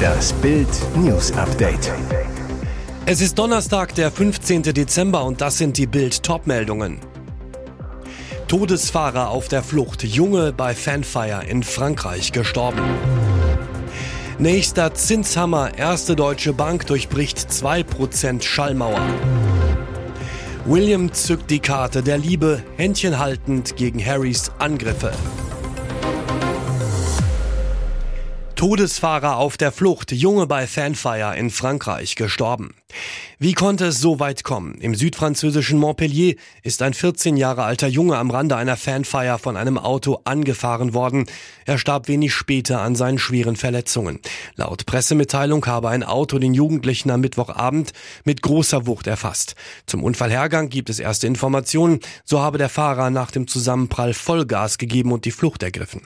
Das Bild News Update. Es ist Donnerstag, der 15. Dezember und das sind die Bild Topmeldungen. Todesfahrer auf der Flucht, Junge bei Fanfire in Frankreich gestorben. Nächster Zinshammer, erste deutsche Bank durchbricht 2% Schallmauer. William zückt die Karte der Liebe, Händchen haltend gegen Harrys Angriffe. Todesfahrer auf der Flucht, Junge bei Fanfire in Frankreich gestorben. Wie konnte es so weit kommen? Im südfranzösischen Montpellier ist ein 14 Jahre alter Junge am Rande einer Fanfeier von einem Auto angefahren worden. Er starb wenig später an seinen schweren Verletzungen. Laut Pressemitteilung habe ein Auto den Jugendlichen am Mittwochabend mit großer Wucht erfasst. Zum Unfallhergang gibt es erste Informationen. So habe der Fahrer nach dem Zusammenprall Vollgas gegeben und die Flucht ergriffen.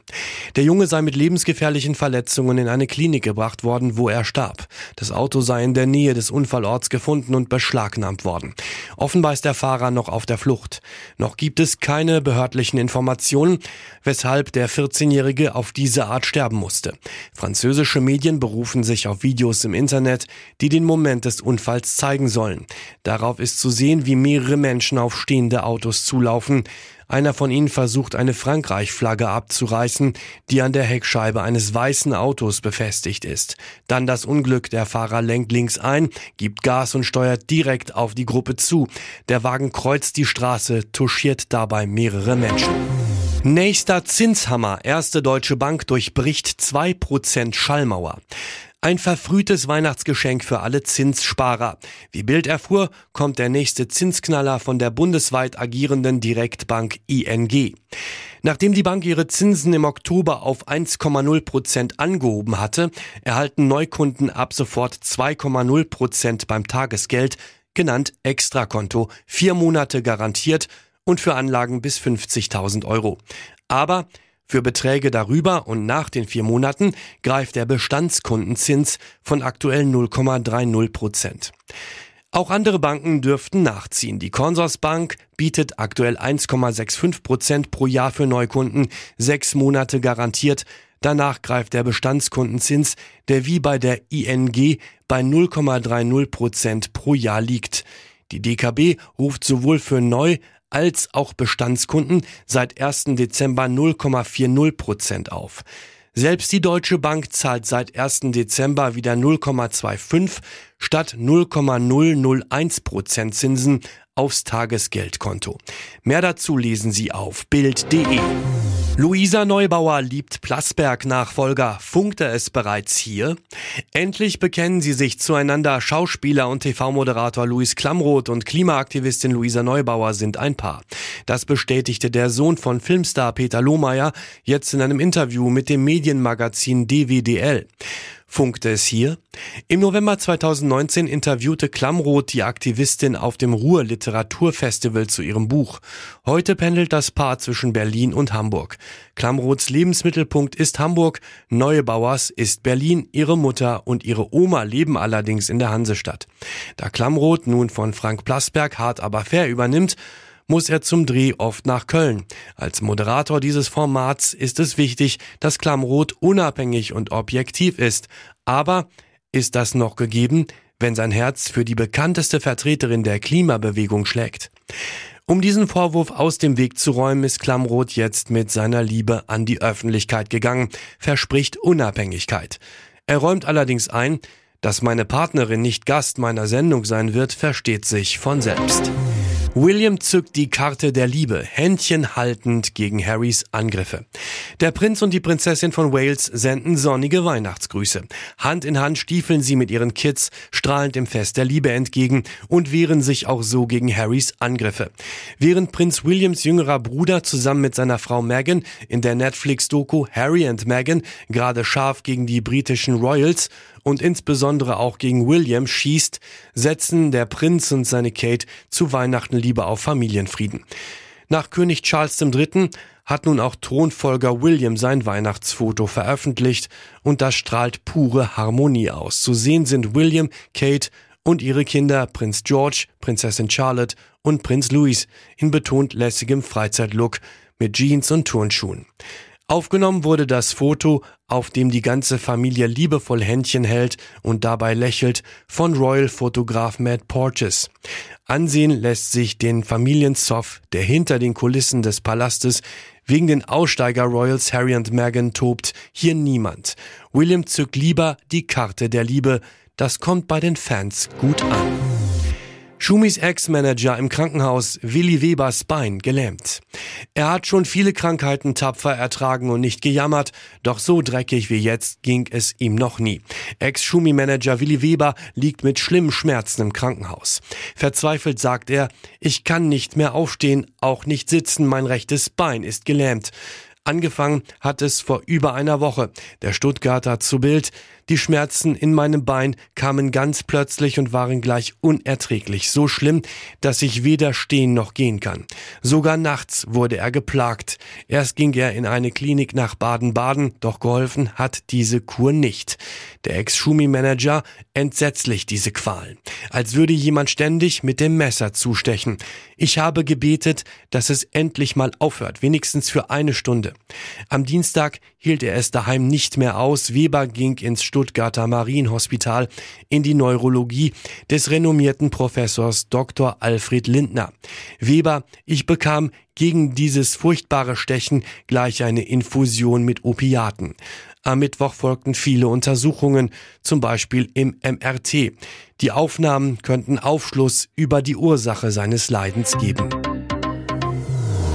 Der Junge sei mit lebensgefährlichen Verletzungen in eine Klinik gebracht worden, wo er starb. Das Auto sei in der Nähe des Unfallorts gefunden gefunden und beschlagnahmt worden. Offenbar ist der Fahrer noch auf der Flucht. Noch gibt es keine behördlichen Informationen, weshalb der 14-Jährige auf diese Art sterben musste. Französische Medien berufen sich auf Videos im Internet, die den Moment des Unfalls zeigen sollen. Darauf ist zu sehen, wie mehrere Menschen auf stehende Autos zulaufen. Einer von ihnen versucht, eine Frankreich-Flagge abzureißen, die an der Heckscheibe eines weißen Autos befestigt ist. Dann das Unglück, der Fahrer lenkt links ein, gibt Gas und steuert direkt auf die Gruppe zu. Der Wagen kreuzt die Straße, touchiert dabei mehrere Menschen. Nächster Zinshammer. Erste Deutsche Bank durchbricht 2% Schallmauer. Ein verfrühtes Weihnachtsgeschenk für alle Zinssparer. Wie Bild erfuhr, kommt der nächste Zinsknaller von der bundesweit agierenden Direktbank ING. Nachdem die Bank ihre Zinsen im Oktober auf 1,0 Prozent angehoben hatte, erhalten Neukunden ab sofort 2,0 Prozent beim Tagesgeld, genannt Extrakonto, vier Monate garantiert und für Anlagen bis 50.000 Euro. Aber für Beträge darüber und nach den vier Monaten greift der Bestandskundenzins von aktuell 0,30 Prozent. Auch andere Banken dürften nachziehen. Die Consorsbank bietet aktuell 1,65 Prozent pro Jahr für Neukunden, sechs Monate garantiert. Danach greift der Bestandskundenzins, der wie bei der ING bei 0,30 Prozent pro Jahr liegt. Die DKB ruft sowohl für Neu- als auch Bestandskunden seit 1. Dezember 0,40 Prozent auf. Selbst die Deutsche Bank zahlt seit 1. Dezember wieder 0,25 statt 0,001 Prozent Zinsen aufs Tagesgeldkonto. Mehr dazu lesen Sie auf Bild.de. Luisa Neubauer liebt Plasberg-Nachfolger. Funkte es bereits hier? Endlich bekennen sie sich zueinander. Schauspieler und TV-Moderator Luis Klamroth und Klimaaktivistin Luisa Neubauer sind ein Paar. Das bestätigte der Sohn von Filmstar Peter Lohmeier jetzt in einem Interview mit dem Medienmagazin DWDL funkte es hier. Im November 2019 interviewte Klamroth die Aktivistin auf dem Ruhr Literaturfestival zu ihrem Buch. Heute pendelt das Paar zwischen Berlin und Hamburg. Klamroths Lebensmittelpunkt ist Hamburg, Neubauers ist Berlin, ihre Mutter und ihre Oma leben allerdings in der Hansestadt. Da Klamroth nun von Frank Plasberg hart aber fair übernimmt, muss er zum Dreh oft nach Köln. Als Moderator dieses Formats ist es wichtig, dass Klamroth unabhängig und objektiv ist. Aber ist das noch gegeben, wenn sein Herz für die bekannteste Vertreterin der Klimabewegung schlägt? Um diesen Vorwurf aus dem Weg zu räumen, ist Klamroth jetzt mit seiner Liebe an die Öffentlichkeit gegangen, verspricht Unabhängigkeit. Er räumt allerdings ein, dass meine Partnerin nicht Gast meiner Sendung sein wird, versteht sich von selbst. William zückt die Karte der Liebe, Händchen haltend gegen Harrys Angriffe. Der Prinz und die Prinzessin von Wales senden sonnige Weihnachtsgrüße. Hand in Hand stiefeln sie mit ihren Kids strahlend dem Fest der Liebe entgegen und wehren sich auch so gegen Harrys Angriffe. Während Prinz Williams jüngerer Bruder zusammen mit seiner Frau Meghan in der Netflix-Doku Harry and Meghan gerade scharf gegen die britischen Royals und insbesondere auch gegen William schießt, setzen der Prinz und seine Kate zu Weihnachten lieber auf Familienfrieden. Nach König Charles III. hat nun auch Thronfolger William sein Weihnachtsfoto veröffentlicht und das strahlt pure Harmonie aus. Zu sehen sind William, Kate und ihre Kinder Prinz George, Prinzessin Charlotte und Prinz Louis in betont lässigem Freizeitlook mit Jeans und Turnschuhen. Aufgenommen wurde das Foto, auf dem die ganze Familie liebevoll Händchen hält und dabei lächelt, von Royal-Fotograf Matt Porches. Ansehen lässt sich den Familienzoff, der hinter den Kulissen des Palastes wegen den Aussteiger Royals Harry und Meghan tobt, hier niemand. William zückt lieber die Karte der Liebe. Das kommt bei den Fans gut an. Schumis Ex-Manager im Krankenhaus Willi Webers Bein gelähmt. Er hat schon viele Krankheiten tapfer ertragen und nicht gejammert, doch so dreckig wie jetzt ging es ihm noch nie. Ex-Schumi-Manager Willi Weber liegt mit schlimmen Schmerzen im Krankenhaus. Verzweifelt sagt er, ich kann nicht mehr aufstehen, auch nicht sitzen, mein rechtes Bein ist gelähmt. Angefangen hat es vor über einer Woche. Der Stuttgarter zu Bild. Die Schmerzen in meinem Bein kamen ganz plötzlich und waren gleich unerträglich. So schlimm, dass ich weder stehen noch gehen kann. Sogar nachts wurde er geplagt. Erst ging er in eine Klinik nach Baden-Baden, doch geholfen hat diese Kur nicht. Der Ex-Schumi-Manager entsetzlich diese Qualen. Als würde jemand ständig mit dem Messer zustechen. Ich habe gebetet, dass es endlich mal aufhört, wenigstens für eine Stunde. Am Dienstag hielt er es daheim nicht mehr aus. Weber ging ins Stuttgarter Marienhospital in die Neurologie des renommierten Professors Dr. Alfred Lindner. Weber, ich bekam gegen dieses furchtbare Stechen gleich eine Infusion mit Opiaten. Am Mittwoch folgten viele Untersuchungen, zum Beispiel im MRT. Die Aufnahmen könnten Aufschluss über die Ursache seines Leidens geben.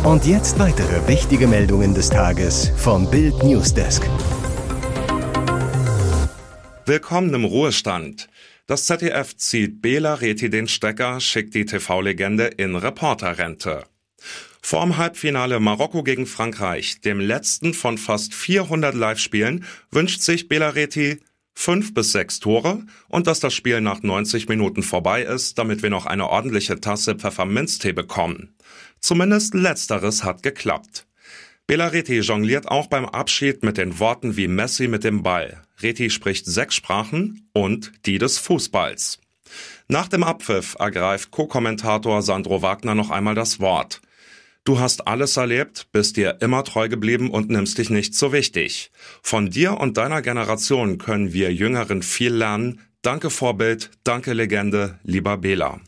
Und jetzt weitere wichtige Meldungen des Tages vom Bild Newsdesk. Willkommen im Ruhestand. Das ZDF zieht Bela Reti den Stecker, schickt die TV-Legende in Reporterrente. Vorm Halbfinale Marokko gegen Frankreich, dem letzten von fast 400 Live-Spielen, wünscht sich Bela Reti fünf bis sechs Tore und dass das Spiel nach 90 Minuten vorbei ist, damit wir noch eine ordentliche Tasse Pfefferminztee bekommen. Zumindest letzteres hat geklappt. Bela Reti jongliert auch beim Abschied mit den Worten wie Messi mit dem Ball. Reti spricht sechs Sprachen und die des Fußballs. Nach dem Abpfiff ergreift Co-Kommentator Sandro Wagner noch einmal das Wort. Du hast alles erlebt, bist dir immer treu geblieben und nimmst dich nicht so wichtig. Von dir und deiner Generation können wir Jüngeren viel lernen. Danke Vorbild, danke Legende, lieber Bela.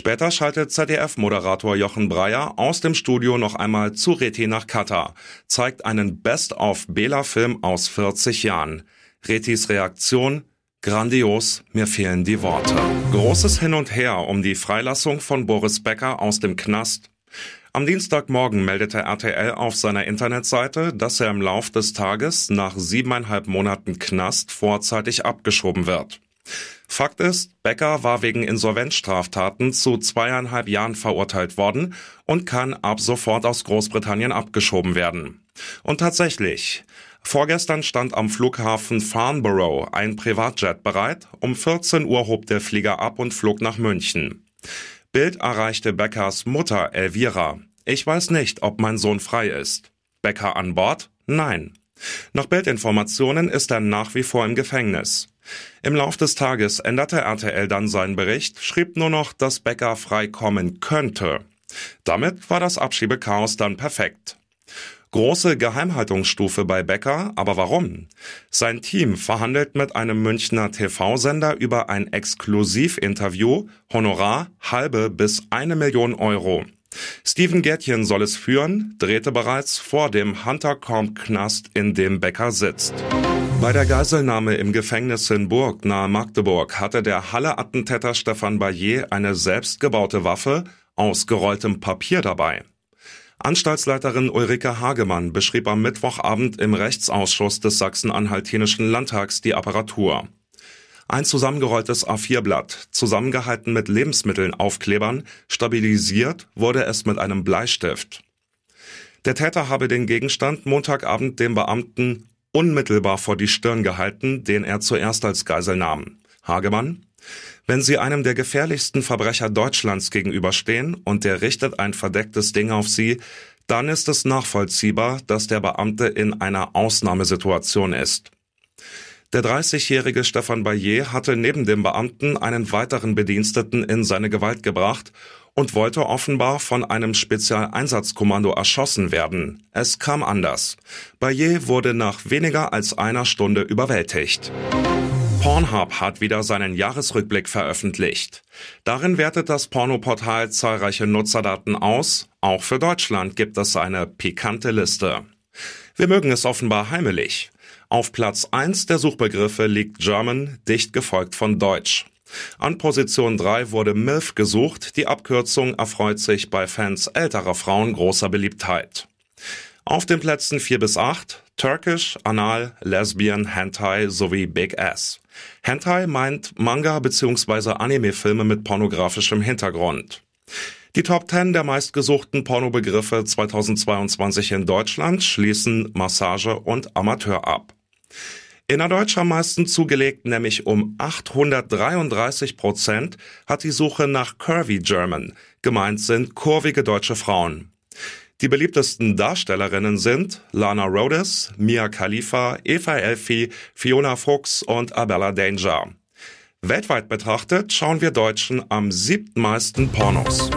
Später schaltet ZDF-Moderator Jochen Breyer aus dem Studio noch einmal zu Reti nach Katar, zeigt einen Best-of-Bela-Film aus 40 Jahren. Retis Reaktion, Grandios, mir fehlen die Worte. Großes Hin und Her um die Freilassung von Boris Becker aus dem Knast. Am Dienstagmorgen meldete RTL auf seiner Internetseite, dass er im Lauf des Tages nach siebeneinhalb Monaten Knast vorzeitig abgeschoben wird. Fakt ist, Becker war wegen Insolvenzstraftaten zu zweieinhalb Jahren verurteilt worden und kann ab sofort aus Großbritannien abgeschoben werden. Und tatsächlich, vorgestern stand am Flughafen Farnborough ein Privatjet bereit, um 14 Uhr hob der Flieger ab und flog nach München. Bild erreichte Beckers Mutter Elvira. Ich weiß nicht, ob mein Sohn frei ist. Becker an Bord? Nein. Nach Bildinformationen ist er nach wie vor im Gefängnis. Im Lauf des Tages änderte RTL dann seinen Bericht, schrieb nur noch, dass Becker frei kommen könnte. Damit war das Abschiebechaos dann perfekt. Große Geheimhaltungsstufe bei Becker, aber warum? Sein Team verhandelt mit einem Münchner TV-Sender über ein Exklusivinterview, Honorar halbe bis eine Million Euro. Steven Gärtchen soll es führen, drehte bereits vor dem Huntercomb-Knast, in dem Becker sitzt. Bei der Geiselnahme im Gefängnis in Burg nahe Magdeburg hatte der Halle-Attentäter Stefan Bayer eine selbstgebaute Waffe aus gerolltem Papier dabei. Anstaltsleiterin Ulrike Hagemann beschrieb am Mittwochabend im Rechtsausschuss des Sachsen-Anhaltinischen Landtags die Apparatur. Ein zusammengerolltes A4-Blatt, zusammengehalten mit Lebensmitteln-Aufklebern, stabilisiert wurde es mit einem Bleistift. Der Täter habe den Gegenstand Montagabend dem Beamten unmittelbar vor die Stirn gehalten, den er zuerst als Geisel nahm. Hagemann, wenn Sie einem der gefährlichsten Verbrecher Deutschlands gegenüberstehen und der richtet ein verdecktes Ding auf Sie, dann ist es nachvollziehbar, dass der Beamte in einer Ausnahmesituation ist. Der 30-jährige Stefan Bayer hatte neben dem Beamten einen weiteren Bediensteten in seine Gewalt gebracht und wollte offenbar von einem Spezialeinsatzkommando erschossen werden. Es kam anders. Bayer wurde nach weniger als einer Stunde überwältigt. Pornhub hat wieder seinen Jahresrückblick veröffentlicht. Darin wertet das Pornoportal zahlreiche Nutzerdaten aus. Auch für Deutschland gibt es eine pikante Liste. Wir mögen es offenbar heimelig. Auf Platz 1 der Suchbegriffe liegt German, dicht gefolgt von Deutsch. An Position 3 wurde MILF gesucht, die Abkürzung erfreut sich bei Fans älterer Frauen großer Beliebtheit. Auf den Plätzen 4 bis 8 Turkish, Anal, Lesbian, Hentai sowie Big Ass. Hentai meint Manga bzw. Anime-Filme mit pornografischem Hintergrund. Die Top 10 der meistgesuchten Pornobegriffe 2022 in Deutschland schließen Massage und Amateur ab. Innerdeutsch am meisten zugelegt, nämlich um 833 Prozent, hat die Suche nach Curvy German. Gemeint sind kurvige deutsche Frauen. Die beliebtesten Darstellerinnen sind Lana Rhodes, Mia Khalifa, Eva Elfi, Fiona Fuchs und Abella Danger. Weltweit betrachtet schauen wir Deutschen am siebten meisten Pornos.